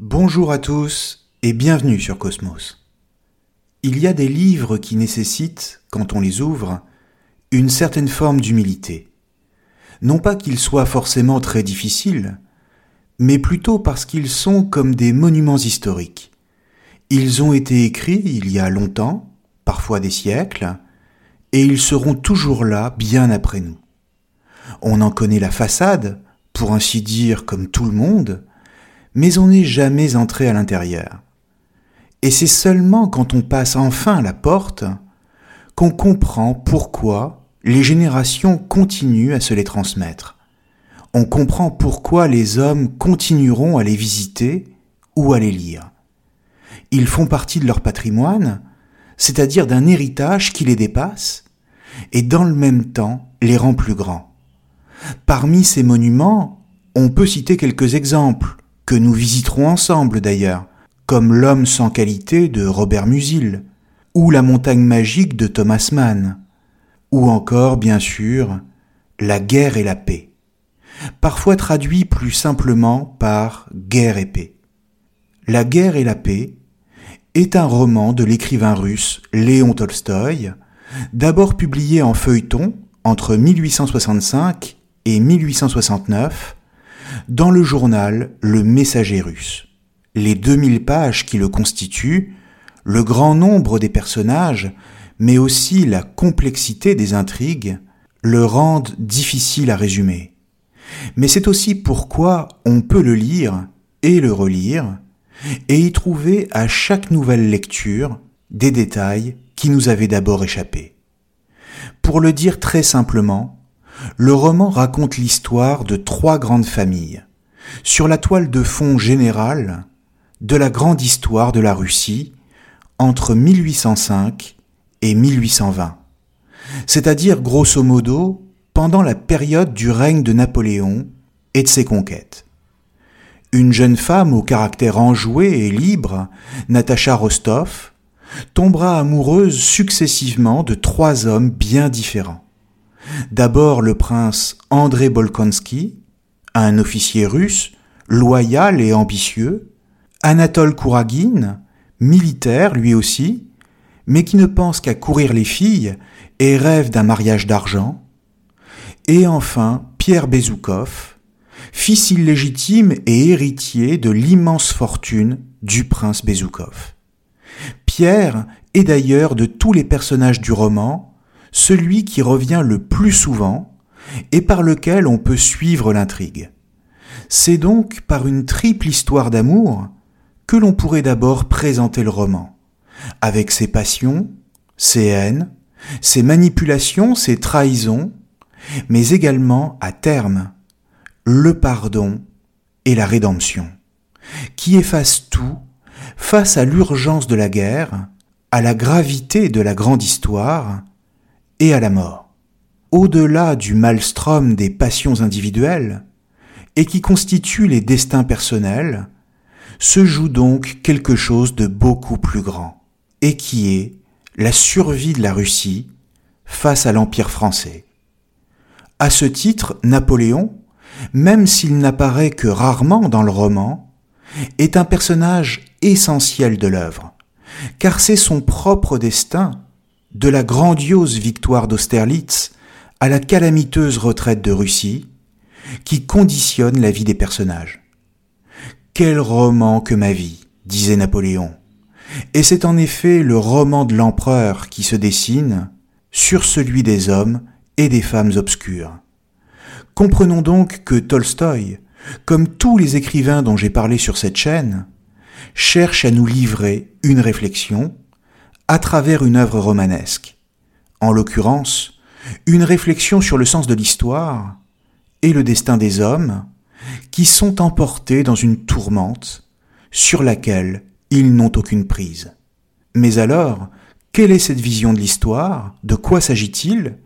Bonjour à tous et bienvenue sur Cosmos. Il y a des livres qui nécessitent, quand on les ouvre, une certaine forme d'humilité. Non pas qu'ils soient forcément très difficiles, mais plutôt parce qu'ils sont comme des monuments historiques. Ils ont été écrits il y a longtemps, parfois des siècles, et ils seront toujours là bien après nous. On en connaît la façade, pour ainsi dire comme tout le monde, mais on n'est jamais entré à l'intérieur. Et c'est seulement quand on passe enfin la porte qu'on comprend pourquoi les générations continuent à se les transmettre. On comprend pourquoi les hommes continueront à les visiter ou à les lire. Ils font partie de leur patrimoine, c'est-à-dire d'un héritage qui les dépasse, et dans le même temps les rend plus grands. Parmi ces monuments, on peut citer quelques exemples que nous visiterons ensemble d'ailleurs, comme L'homme sans qualité de Robert Musil, ou La montagne magique de Thomas Mann, ou encore, bien sûr, La guerre et la paix, parfois traduit plus simplement par Guerre et paix. La guerre et la paix est un roman de l'écrivain russe Léon Tolstoï, d'abord publié en feuilleton entre 1865 et 1869, dans le journal Le Messager russe. Les 2000 pages qui le constituent, le grand nombre des personnages, mais aussi la complexité des intrigues, le rendent difficile à résumer. Mais c'est aussi pourquoi on peut le lire et le relire, et y trouver à chaque nouvelle lecture des détails qui nous avaient d'abord échappé. Pour le dire très simplement, le roman raconte l'histoire de trois grandes familles, sur la toile de fond générale de la grande histoire de la Russie entre 1805 et 1820, c'est-à-dire grosso modo pendant la période du règne de Napoléon et de ses conquêtes. Une jeune femme au caractère enjoué et libre, Natacha Rostov, tombera amoureuse successivement de trois hommes bien différents. D'abord le prince André Bolkonsky, un officier russe, loyal et ambitieux, Anatole Kouragine, militaire lui aussi, mais qui ne pense qu'à courir les filles et rêve d'un mariage d'argent, et enfin Pierre Bezoukov, fils illégitime et héritier de l'immense fortune du prince Bezoukov. Pierre est d'ailleurs de tous les personnages du roman celui qui revient le plus souvent et par lequel on peut suivre l'intrigue. C'est donc par une triple histoire d'amour que l'on pourrait d'abord présenter le roman, avec ses passions, ses haines, ses manipulations, ses trahisons, mais également à terme le pardon et la rédemption, qui effacent tout face à l'urgence de la guerre, à la gravité de la grande histoire et à la mort. Au-delà du maelstrom des passions individuelles, et qui constitue les destins personnels, se joue donc quelque chose de beaucoup plus grand, et qui est la survie de la Russie face à l'Empire français. À ce titre, Napoléon, même s'il n'apparaît que rarement dans le roman, est un personnage essentiel de l'œuvre, car c'est son propre destin de la grandiose victoire d'Austerlitz à la calamiteuse retraite de Russie, qui conditionne la vie des personnages. Quel roman que ma vie, disait Napoléon. et c'est en effet le roman de l'empereur qui se dessine sur celui des hommes et des femmes obscures. Comprenons donc que Tolstoï, comme tous les écrivains dont j'ai parlé sur cette chaîne, cherche à nous livrer une réflexion à travers une œuvre romanesque, en l'occurrence une réflexion sur le sens de l'histoire et le destin des hommes qui sont emportés dans une tourmente sur laquelle ils n'ont aucune prise. Mais alors, quelle est cette vision de l'histoire? De quoi s'agit-il?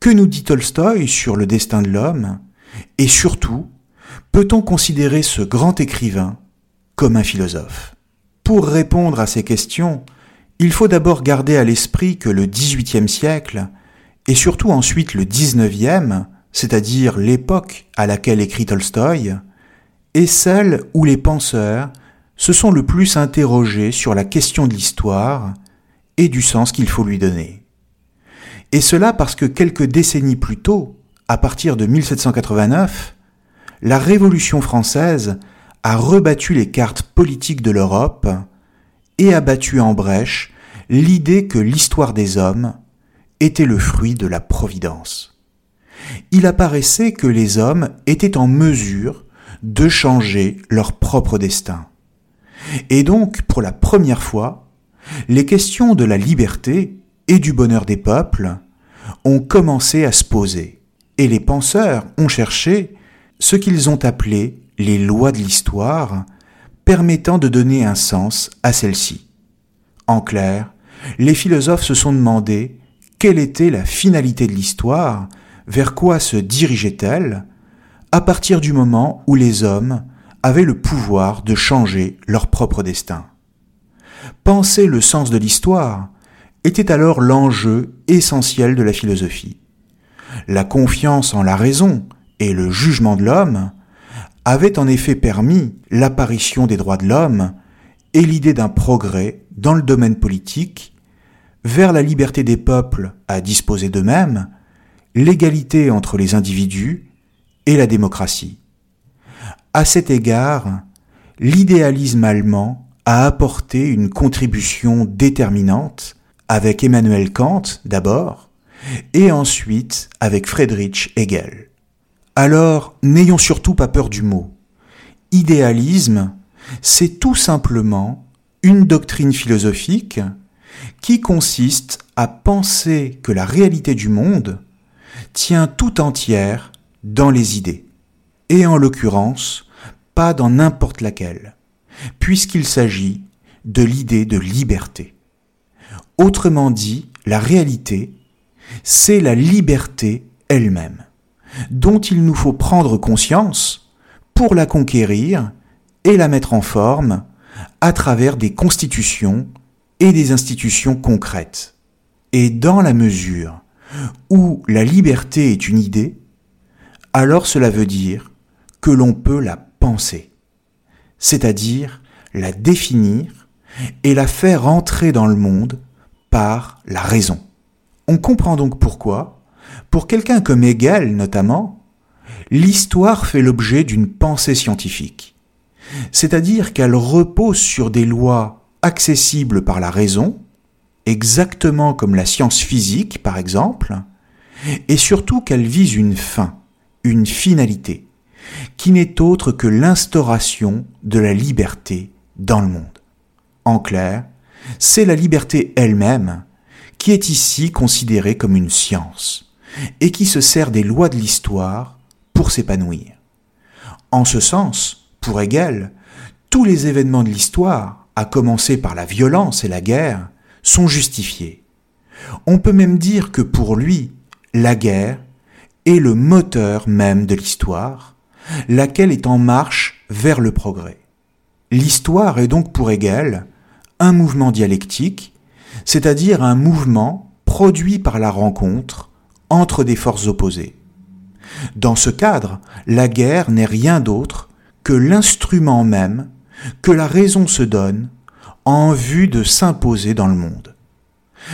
Que nous dit Tolstoï sur le destin de l'homme? Et surtout, peut-on considérer ce grand écrivain comme un philosophe? Pour répondre à ces questions, il faut d'abord garder à l'esprit que le XVIIIe siècle, et surtout ensuite le XIXe, c'est-à-dire l'époque à laquelle écrit Tolstoï, est celle où les penseurs se sont le plus interrogés sur la question de l'histoire et du sens qu'il faut lui donner. Et cela parce que quelques décennies plus tôt, à partir de 1789, la Révolution française a rebattu les cartes politiques de l'Europe et a battu en brèche l'idée que l'histoire des hommes était le fruit de la Providence. Il apparaissait que les hommes étaient en mesure de changer leur propre destin. Et donc, pour la première fois, les questions de la liberté et du bonheur des peuples ont commencé à se poser, et les penseurs ont cherché ce qu'ils ont appelé les lois de l'histoire, permettant de donner un sens à celle-ci. En clair, les philosophes se sont demandé quelle était la finalité de l'histoire, vers quoi se dirigeait-elle, à partir du moment où les hommes avaient le pouvoir de changer leur propre destin. Penser le sens de l'histoire était alors l'enjeu essentiel de la philosophie. La confiance en la raison et le jugement de l'homme avaient en effet permis l'apparition des droits de l'homme et l'idée d'un progrès dans le domaine politique vers la liberté des peuples à disposer d'eux-mêmes, l'égalité entre les individus et la démocratie. À cet égard, l'idéalisme allemand a apporté une contribution déterminante avec Emmanuel Kant d'abord, et ensuite avec Friedrich Hegel. Alors, n'ayons surtout pas peur du mot. Idéalisme, c'est tout simplement une doctrine philosophique qui consiste à penser que la réalité du monde tient tout entière dans les idées, et en l'occurrence, pas dans n'importe laquelle, puisqu'il s'agit de l'idée de liberté. Autrement dit, la réalité, c'est la liberté elle-même, dont il nous faut prendre conscience pour la conquérir et la mettre en forme à travers des constitutions et des institutions concrètes. Et dans la mesure où la liberté est une idée, alors cela veut dire que l'on peut la penser, c'est-à-dire la définir et la faire entrer dans le monde par la raison. On comprend donc pourquoi, pour quelqu'un comme Hegel notamment, l'histoire fait l'objet d'une pensée scientifique, c'est-à-dire qu'elle repose sur des lois accessible par la raison, exactement comme la science physique par exemple, et surtout qu'elle vise une fin, une finalité, qui n'est autre que l'instauration de la liberté dans le monde. En clair, c'est la liberté elle-même qui est ici considérée comme une science, et qui se sert des lois de l'histoire pour s'épanouir. En ce sens, pour Hegel, tous les événements de l'histoire, à commencer par la violence et la guerre, sont justifiés. On peut même dire que pour lui, la guerre est le moteur même de l'histoire, laquelle est en marche vers le progrès. L'histoire est donc pour Hegel un mouvement dialectique, c'est-à-dire un mouvement produit par la rencontre entre des forces opposées. Dans ce cadre, la guerre n'est rien d'autre que l'instrument même que la raison se donne en vue de s'imposer dans le monde.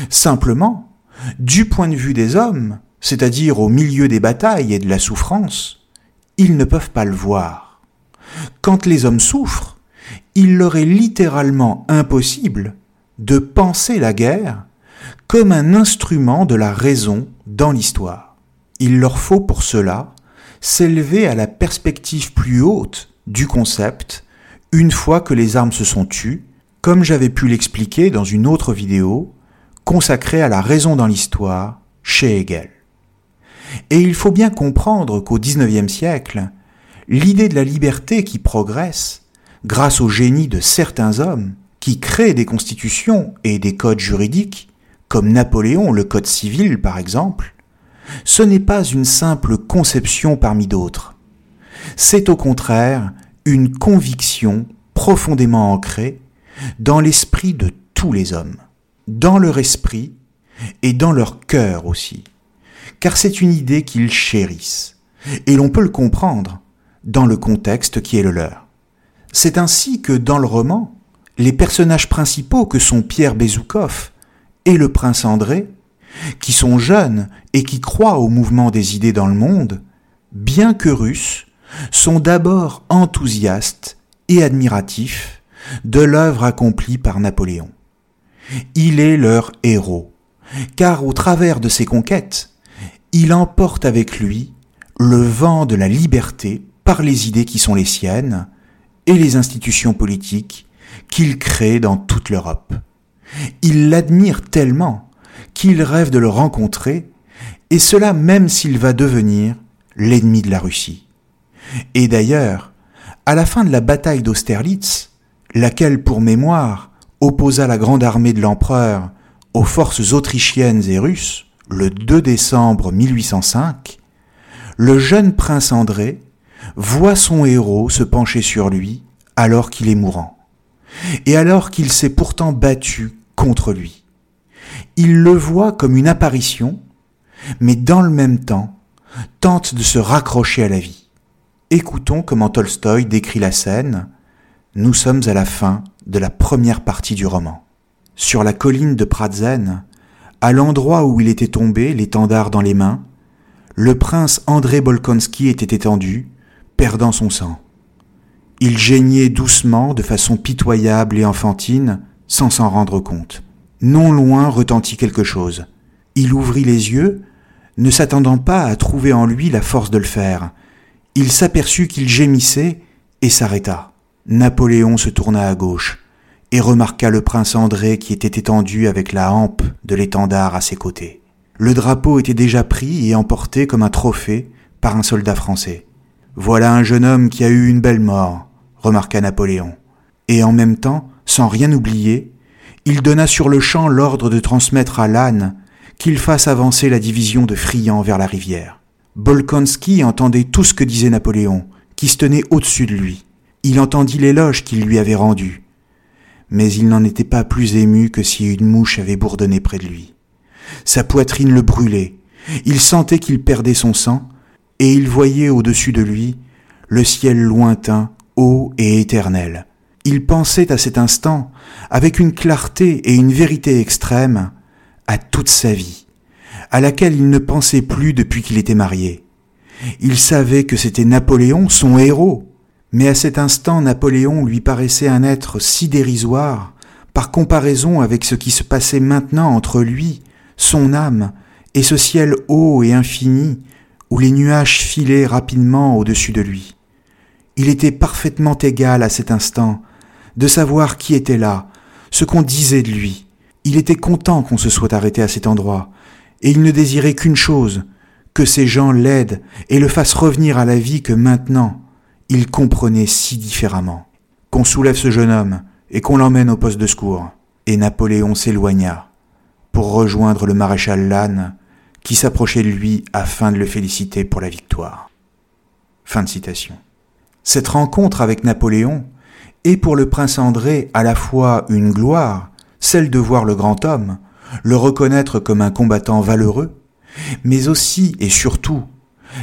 Simplement, du point de vue des hommes, c'est-à-dire au milieu des batailles et de la souffrance, ils ne peuvent pas le voir. Quand les hommes souffrent, il leur est littéralement impossible de penser la guerre comme un instrument de la raison dans l'histoire. Il leur faut pour cela s'élever à la perspective plus haute du concept une fois que les armes se sont tues, comme j'avais pu l'expliquer dans une autre vidéo consacrée à la raison dans l'histoire chez Hegel. Et il faut bien comprendre qu'au XIXe siècle, l'idée de la liberté qui progresse, grâce au génie de certains hommes qui créent des constitutions et des codes juridiques, comme Napoléon le Code civil par exemple, ce n'est pas une simple conception parmi d'autres. C'est au contraire une conviction profondément ancrée dans l'esprit de tous les hommes, dans leur esprit et dans leur cœur aussi, car c'est une idée qu'ils chérissent, et l'on peut le comprendre dans le contexte qui est le leur. C'est ainsi que dans le roman, les personnages principaux que sont Pierre Bezoukov et le prince André, qui sont jeunes et qui croient au mouvement des idées dans le monde, bien que russes, sont d'abord enthousiastes et admiratifs de l'œuvre accomplie par Napoléon. Il est leur héros, car au travers de ses conquêtes, il emporte avec lui le vent de la liberté par les idées qui sont les siennes et les institutions politiques qu'il crée dans toute l'Europe. Il l'admire tellement qu'il rêve de le rencontrer, et cela même s'il va devenir l'ennemi de la Russie. Et d'ailleurs, à la fin de la bataille d'Austerlitz, laquelle pour mémoire opposa la grande armée de l'empereur aux forces autrichiennes et russes, le 2 décembre 1805, le jeune prince André voit son héros se pencher sur lui alors qu'il est mourant, et alors qu'il s'est pourtant battu contre lui. Il le voit comme une apparition, mais dans le même temps tente de se raccrocher à la vie. Écoutons comment Tolstoï décrit la scène. Nous sommes à la fin de la première partie du roman. Sur la colline de Pratzen, à l'endroit où il était tombé, l'étendard dans les mains, le prince André Bolkonski était étendu, perdant son sang. Il geignait doucement, de façon pitoyable et enfantine, sans s'en rendre compte. Non loin retentit quelque chose. Il ouvrit les yeux, ne s'attendant pas à trouver en lui la force de le faire, il s'aperçut qu'il gémissait et s'arrêta. Napoléon se tourna à gauche et remarqua le prince André qui était étendu avec la hampe de l'étendard à ses côtés. Le drapeau était déjà pris et emporté comme un trophée par un soldat français. Voilà un jeune homme qui a eu une belle mort, remarqua Napoléon. Et en même temps, sans rien oublier, il donna sur le champ l'ordre de transmettre à l'âne qu'il fasse avancer la division de Friant vers la rivière. Bolkonski entendait tout ce que disait Napoléon, qui se tenait au-dessus de lui. Il entendit l'éloge qu'il lui avait rendu. Mais il n'en était pas plus ému que si une mouche avait bourdonné près de lui. Sa poitrine le brûlait. Il sentait qu'il perdait son sang, et il voyait au-dessus de lui le ciel lointain, haut et éternel. Il pensait à cet instant, avec une clarté et une vérité extrême, à toute sa vie à laquelle il ne pensait plus depuis qu'il était marié. Il savait que c'était Napoléon, son héros, mais à cet instant Napoléon lui paraissait un être si dérisoire par comparaison avec ce qui se passait maintenant entre lui, son âme, et ce ciel haut et infini où les nuages filaient rapidement au-dessus de lui. Il était parfaitement égal à cet instant de savoir qui était là, ce qu'on disait de lui. Il était content qu'on se soit arrêté à cet endroit, et il ne désirait qu'une chose, que ces gens l'aident et le fassent revenir à la vie que maintenant il comprenait si différemment. Qu'on soulève ce jeune homme et qu'on l'emmène au poste de secours. Et Napoléon s'éloigna pour rejoindre le maréchal Lannes qui s'approchait de lui afin de le féliciter pour la victoire. Fin de citation. Cette rencontre avec Napoléon est pour le prince André à la fois une gloire, celle de voir le grand homme, le reconnaître comme un combattant valeureux, mais aussi et surtout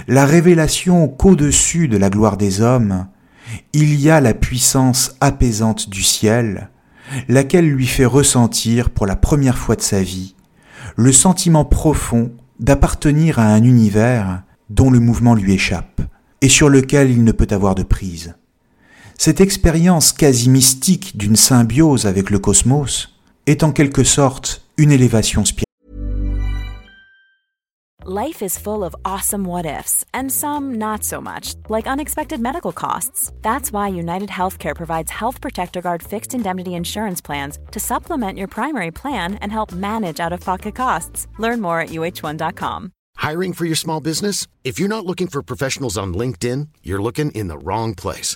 la révélation qu'au-dessus de la gloire des hommes, il y a la puissance apaisante du ciel, laquelle lui fait ressentir pour la première fois de sa vie le sentiment profond d'appartenir à un univers dont le mouvement lui échappe et sur lequel il ne peut avoir de prise. Cette expérience quasi mystique d'une symbiose avec le cosmos, est en quelque sorte une élévation spirituelle. Life is full of awesome what ifs, and some not so much, like unexpected medical costs. That's why United Healthcare provides Health Protector Guard fixed indemnity insurance plans to supplement your primary plan and help manage out of pocket costs. Learn more at uh1.com. Hiring for your small business? If you're not looking for professionals on LinkedIn, you're looking in the wrong place.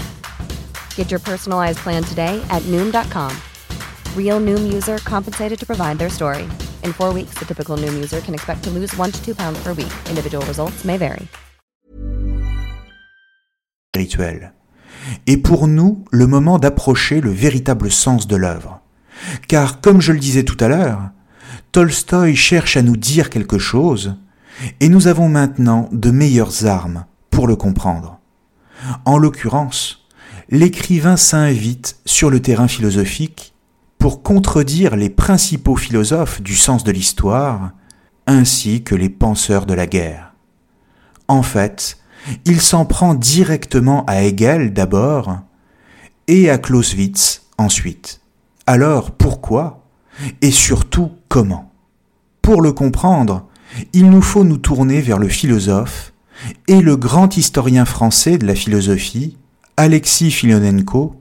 Get your personalized plan today at Noom.com. Real Noom user compensated to provide their story. In four weeks, the typical Noom user can expect to lose one to two pounds per week. Individual results may vary. spirituelle. Et pour nous, le moment d'approcher le véritable sens de l'œuvre. Car, comme je le disais tout à l'heure, Tolstoï cherche à nous dire quelque chose, et nous avons maintenant de meilleures armes pour le comprendre. En l'occurrence, l'écrivain s'invite sur le terrain philosophique pour contredire les principaux philosophes du sens de l'histoire, ainsi que les penseurs de la guerre. En fait, il s'en prend directement à Hegel d'abord, et à Clausewitz ensuite. Alors pourquoi Et surtout comment? Pour le comprendre, il nous faut nous tourner vers le philosophe et le grand historien français de la philosophie, Alexis Filonenko,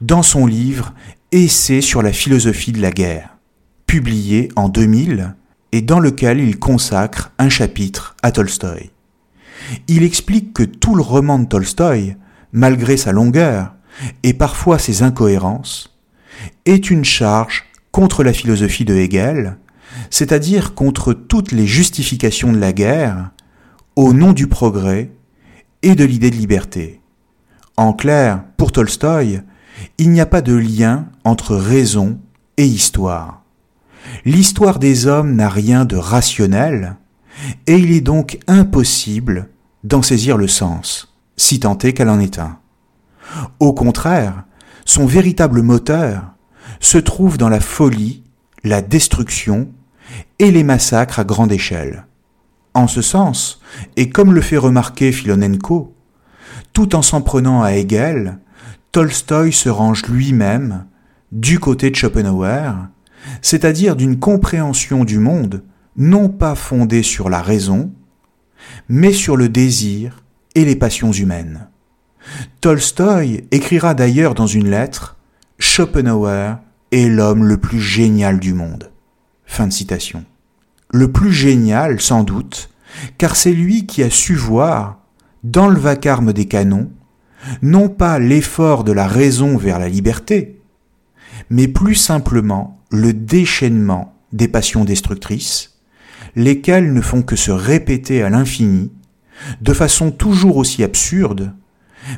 dans son livre Essai sur la philosophie de la guerre, publié en 2000 et dans lequel il consacre un chapitre à Tolstoï. Il explique que tout le roman de Tolstoï, malgré sa longueur et parfois ses incohérences, est une charge contre la philosophie de Hegel, c'est-à-dire contre toutes les justifications de la guerre, au nom du progrès et de l'idée de liberté. En clair, pour Tolstoï, il n'y a pas de lien entre raison et histoire. L'histoire des hommes n'a rien de rationnel, et il est donc impossible d'en saisir le sens, si tant est qu'elle en est un. Au contraire, son véritable moteur se trouve dans la folie, la destruction et les massacres à grande échelle. En ce sens, et comme le fait remarquer Filonenko, tout en s'en prenant à Hegel, Tolstoï se range lui-même du côté de Schopenhauer, c'est-à-dire d'une compréhension du monde non pas fondée sur la raison, mais sur le désir et les passions humaines. Tolstoï écrira d'ailleurs dans une lettre Schopenhauer est l'homme le plus génial du monde. Fin de citation. Le plus génial, sans doute, car c'est lui qui a su voir, dans le vacarme des canons, non pas l'effort de la raison vers la liberté, mais plus simplement le déchaînement des passions destructrices, lesquelles ne font que se répéter à l'infini, de façon toujours aussi absurde,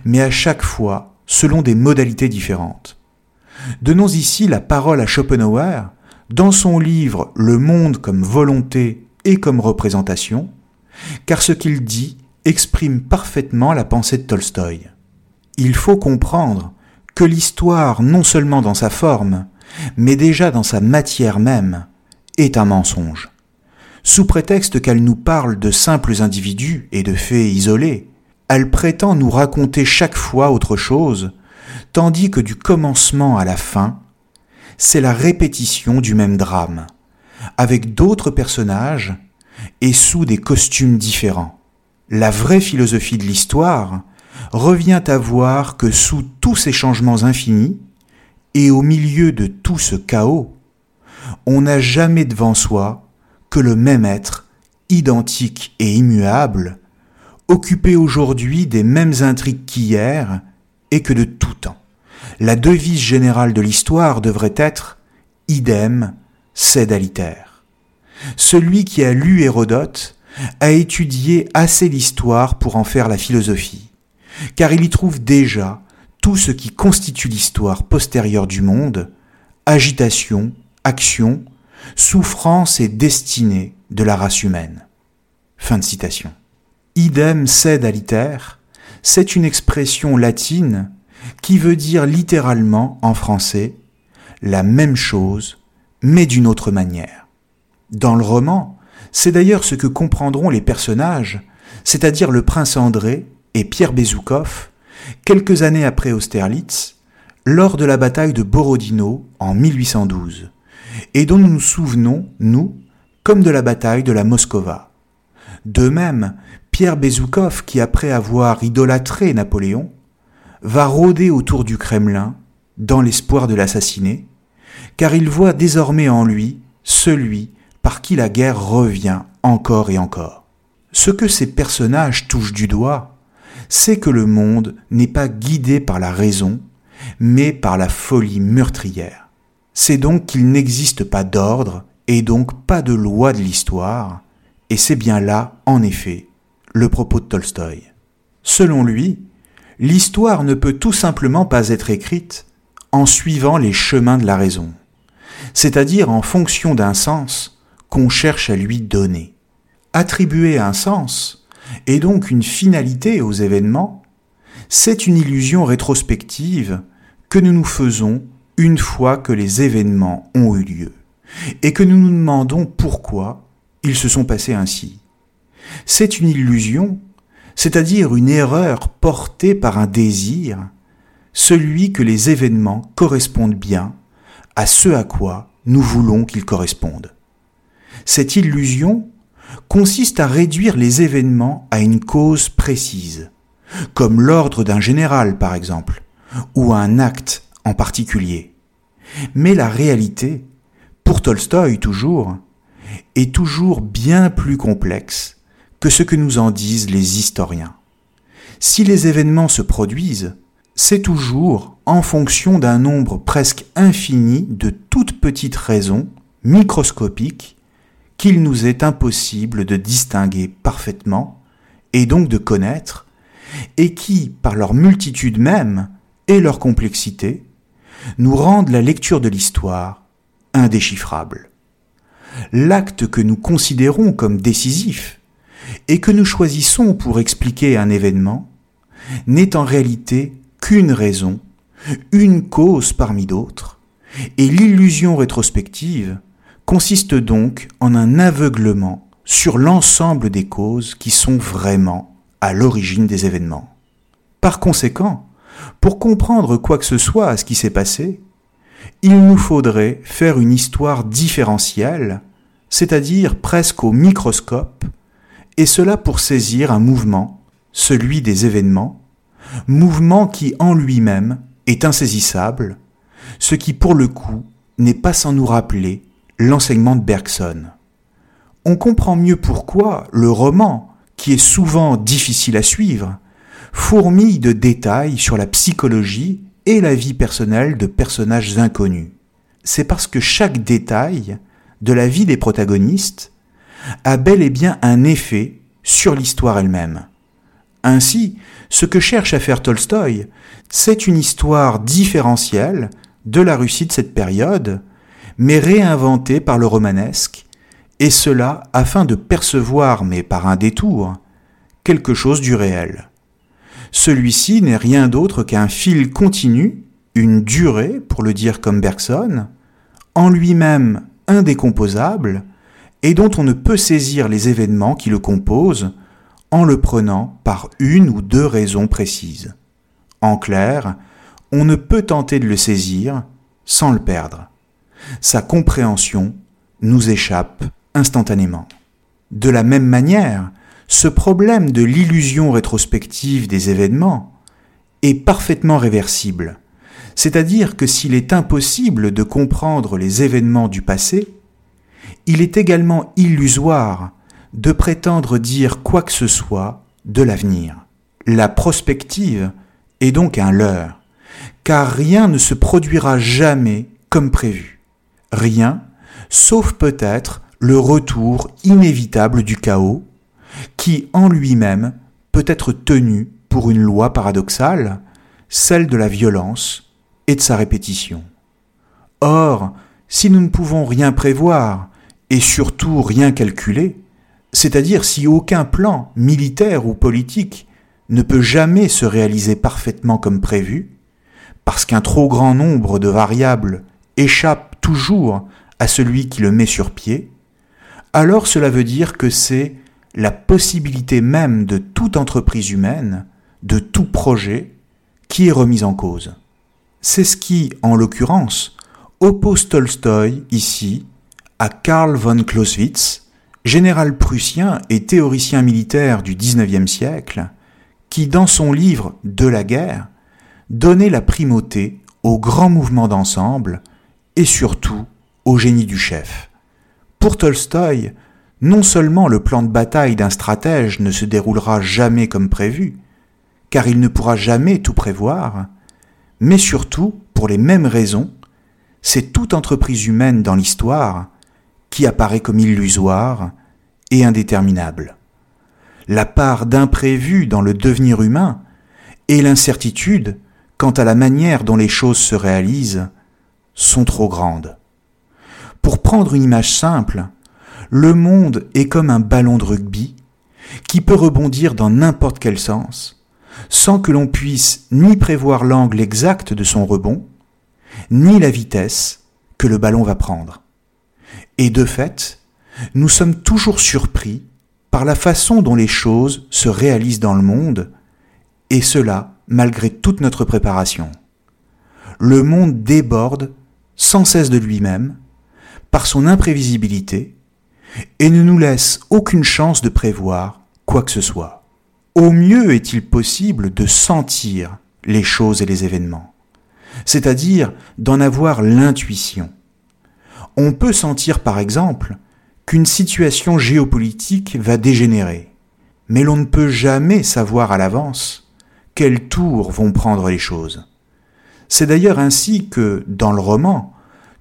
mais à chaque fois selon des modalités différentes. Donnons ici la parole à Schopenhauer dans son livre Le monde comme volonté et comme représentation, car ce qu'il dit exprime parfaitement la pensée de Tolstoï. Il faut comprendre que l'histoire, non seulement dans sa forme, mais déjà dans sa matière même, est un mensonge. Sous prétexte qu'elle nous parle de simples individus et de faits isolés, elle prétend nous raconter chaque fois autre chose, tandis que du commencement à la fin, c'est la répétition du même drame, avec d'autres personnages et sous des costumes différents. La vraie philosophie de l'histoire revient à voir que sous tous ces changements infinis, et au milieu de tout ce chaos, on n'a jamais devant soi que le même être, identique et immuable, occupé aujourd'hui des mêmes intrigues qu'hier et que de tout temps. La devise générale de l'histoire devrait être idem sed aliter. Celui qui a lu Hérodote a étudié assez l'histoire pour en faire la philosophie, car il y trouve déjà tout ce qui constitue l'histoire postérieure du monde, agitation, action, souffrance et destinée de la race humaine. Fin de citation. Idem sed aliter, c'est une expression latine qui veut dire littéralement en français la même chose, mais d'une autre manière. Dans le roman, c'est d'ailleurs ce que comprendront les personnages, c'est-à-dire le prince André et Pierre Bezoukov, quelques années après Austerlitz, lors de la bataille de Borodino en 1812, et dont nous nous souvenons, nous, comme de la bataille de la Moscova. De même, Pierre Bezoukov, qui après avoir idolâtré Napoléon, va rôder autour du Kremlin dans l'espoir de l'assassiner, car il voit désormais en lui celui par qui la guerre revient encore et encore. Ce que ces personnages touchent du doigt, c'est que le monde n'est pas guidé par la raison, mais par la folie meurtrière. C'est donc qu'il n'existe pas d'ordre et donc pas de loi de l'histoire, et c'est bien là, en effet, le propos de Tolstoï. Selon lui, l'histoire ne peut tout simplement pas être écrite en suivant les chemins de la raison, c'est-à-dire en fonction d'un sens qu'on cherche à lui donner. Attribuer un sens, et donc une finalité aux événements, c'est une illusion rétrospective que nous nous faisons une fois que les événements ont eu lieu, et que nous nous demandons pourquoi ils se sont passés ainsi. C'est une illusion c'est-à-dire une erreur portée par un désir, celui que les événements correspondent bien à ce à quoi nous voulons qu'ils correspondent. Cette illusion consiste à réduire les événements à une cause précise, comme l'ordre d'un général par exemple, ou un acte en particulier. Mais la réalité, pour Tolstoï toujours, est toujours bien plus complexe que ce que nous en disent les historiens. Si les événements se produisent, c'est toujours en fonction d'un nombre presque infini de toutes petites raisons microscopiques qu'il nous est impossible de distinguer parfaitement et donc de connaître, et qui, par leur multitude même et leur complexité, nous rendent la lecture de l'histoire indéchiffrable. L'acte que nous considérons comme décisif et que nous choisissons pour expliquer un événement n'est en réalité qu'une raison, une cause parmi d'autres, et l'illusion rétrospective consiste donc en un aveuglement sur l'ensemble des causes qui sont vraiment à l'origine des événements. Par conséquent, pour comprendre quoi que ce soit à ce qui s'est passé, il nous faudrait faire une histoire différentielle, c'est-à-dire presque au microscope, et cela pour saisir un mouvement, celui des événements, mouvement qui en lui-même est insaisissable, ce qui pour le coup n'est pas sans nous rappeler l'enseignement de Bergson. On comprend mieux pourquoi le roman, qui est souvent difficile à suivre, fourmille de détails sur la psychologie et la vie personnelle de personnages inconnus. C'est parce que chaque détail de la vie des protagonistes a bel et bien un effet sur l'histoire elle-même. Ainsi, ce que cherche à faire Tolstoï, c'est une histoire différentielle de la Russie de cette période, mais réinventée par le romanesque, et cela afin de percevoir, mais par un détour, quelque chose du réel. Celui-ci n'est rien d'autre qu'un fil continu, une durée, pour le dire comme Bergson, en lui-même indécomposable, et dont on ne peut saisir les événements qui le composent en le prenant par une ou deux raisons précises. En clair, on ne peut tenter de le saisir sans le perdre. Sa compréhension nous échappe instantanément. De la même manière, ce problème de l'illusion rétrospective des événements est parfaitement réversible. C'est-à-dire que s'il est impossible de comprendre les événements du passé, il est également illusoire de prétendre dire quoi que ce soit de l'avenir. La prospective est donc un leurre, car rien ne se produira jamais comme prévu. Rien, sauf peut-être le retour inévitable du chaos, qui en lui-même peut être tenu pour une loi paradoxale, celle de la violence et de sa répétition. Or, si nous ne pouvons rien prévoir, et surtout rien calculer, c'est-à-dire si aucun plan, militaire ou politique, ne peut jamais se réaliser parfaitement comme prévu, parce qu'un trop grand nombre de variables échappe toujours à celui qui le met sur pied, alors cela veut dire que c'est la possibilité même de toute entreprise humaine, de tout projet, qui est remise en cause. C'est ce qui, en l'occurrence, oppose Tolstoï ici à Karl von Clausewitz, général prussien et théoricien militaire du XIXe siècle, qui, dans son livre De la guerre, donnait la primauté au grand mouvement d'ensemble et surtout au génie du chef. Pour Tolstoï, non seulement le plan de bataille d'un stratège ne se déroulera jamais comme prévu, car il ne pourra jamais tout prévoir, mais surtout, pour les mêmes raisons, c'est toute entreprise humaine dans l'histoire qui apparaît comme illusoire et indéterminable. La part d'imprévu dans le devenir humain et l'incertitude quant à la manière dont les choses se réalisent sont trop grandes. Pour prendre une image simple, le monde est comme un ballon de rugby qui peut rebondir dans n'importe quel sens, sans que l'on puisse ni prévoir l'angle exact de son rebond, ni la vitesse que le ballon va prendre. Et de fait, nous sommes toujours surpris par la façon dont les choses se réalisent dans le monde, et cela malgré toute notre préparation. Le monde déborde sans cesse de lui-même, par son imprévisibilité, et ne nous laisse aucune chance de prévoir quoi que ce soit. Au mieux est-il possible de sentir les choses et les événements, c'est-à-dire d'en avoir l'intuition. On peut sentir par exemple qu'une situation géopolitique va dégénérer, mais l'on ne peut jamais savoir à l'avance quel tour vont prendre les choses. C'est d'ailleurs ainsi que, dans le roman,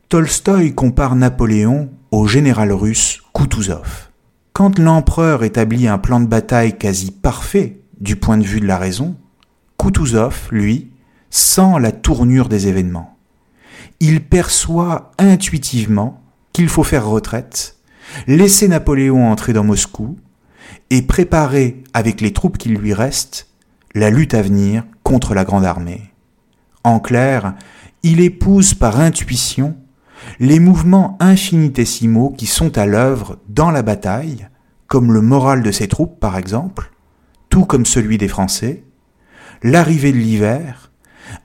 Tolstoï compare Napoléon au général russe Kutuzov. Quand l'empereur établit un plan de bataille quasi parfait du point de vue de la raison, Kutuzov, lui, sent la tournure des événements. Il perçoit intuitivement qu'il faut faire retraite, laisser Napoléon entrer dans Moscou et préparer, avec les troupes qui lui restent, la lutte à venir contre la grande armée. En clair, il épouse par intuition les mouvements infinitésimaux qui sont à l'œuvre dans la bataille, comme le moral de ses troupes par exemple, tout comme celui des Français, l'arrivée de l'hiver,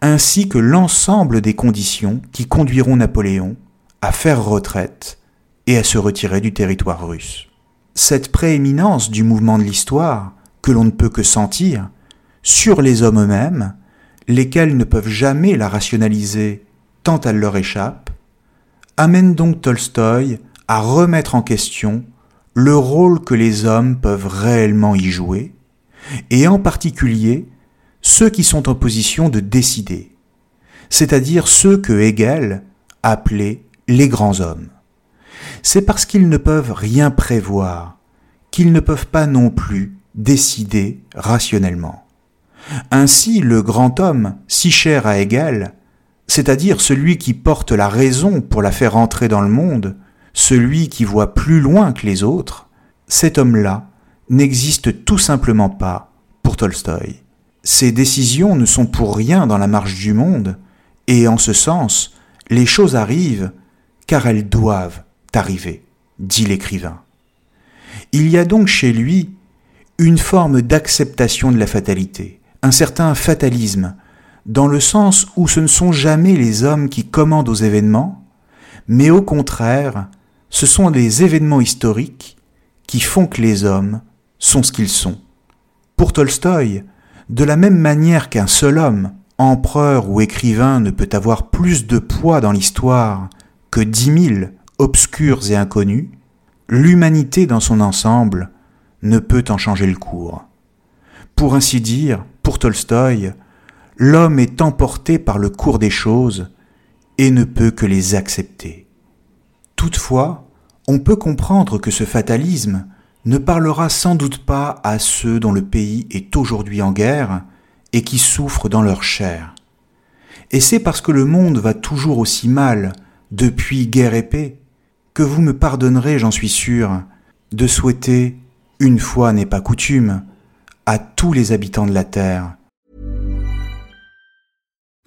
ainsi que l'ensemble des conditions qui conduiront Napoléon à faire retraite et à se retirer du territoire russe. Cette prééminence du mouvement de l'histoire, que l'on ne peut que sentir, sur les hommes eux-mêmes, lesquels ne peuvent jamais la rationaliser tant elle leur échappe, amène donc Tolstoï à remettre en question le rôle que les hommes peuvent réellement y jouer, et en particulier ceux qui sont en position de décider, c'est-à-dire ceux que Hegel appelait les grands hommes. C'est parce qu'ils ne peuvent rien prévoir qu'ils ne peuvent pas non plus décider rationnellement. Ainsi, le grand homme, si cher à Hegel, c'est-à-dire celui qui porte la raison pour la faire entrer dans le monde, celui qui voit plus loin que les autres, cet homme-là n'existe tout simplement pas pour Tolstoï. Ses décisions ne sont pour rien dans la marche du monde, et en ce sens, les choses arrivent car elles doivent arriver, dit l'écrivain. Il y a donc chez lui une forme d'acceptation de la fatalité, un certain fatalisme, dans le sens où ce ne sont jamais les hommes qui commandent aux événements, mais au contraire, ce sont les événements historiques qui font que les hommes sont ce qu'ils sont. Pour Tolstoï, de la même manière qu'un seul homme, empereur ou écrivain, ne peut avoir plus de poids dans l'histoire que dix mille obscurs et inconnus, l'humanité dans son ensemble ne peut en changer le cours. Pour ainsi dire, pour Tolstoï, l'homme est emporté par le cours des choses et ne peut que les accepter. Toutefois, on peut comprendre que ce fatalisme ne parlera sans doute pas à ceux dont le pays est aujourd'hui en guerre et qui souffrent dans leur chair. Et c'est parce que le monde va toujours aussi mal depuis guerre paix que vous me pardonnerez, j'en suis sûr, de souhaiter, une fois n'est pas coutume, à tous les habitants de la terre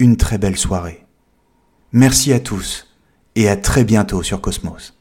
Une très belle soirée. Merci à tous et à très bientôt sur Cosmos.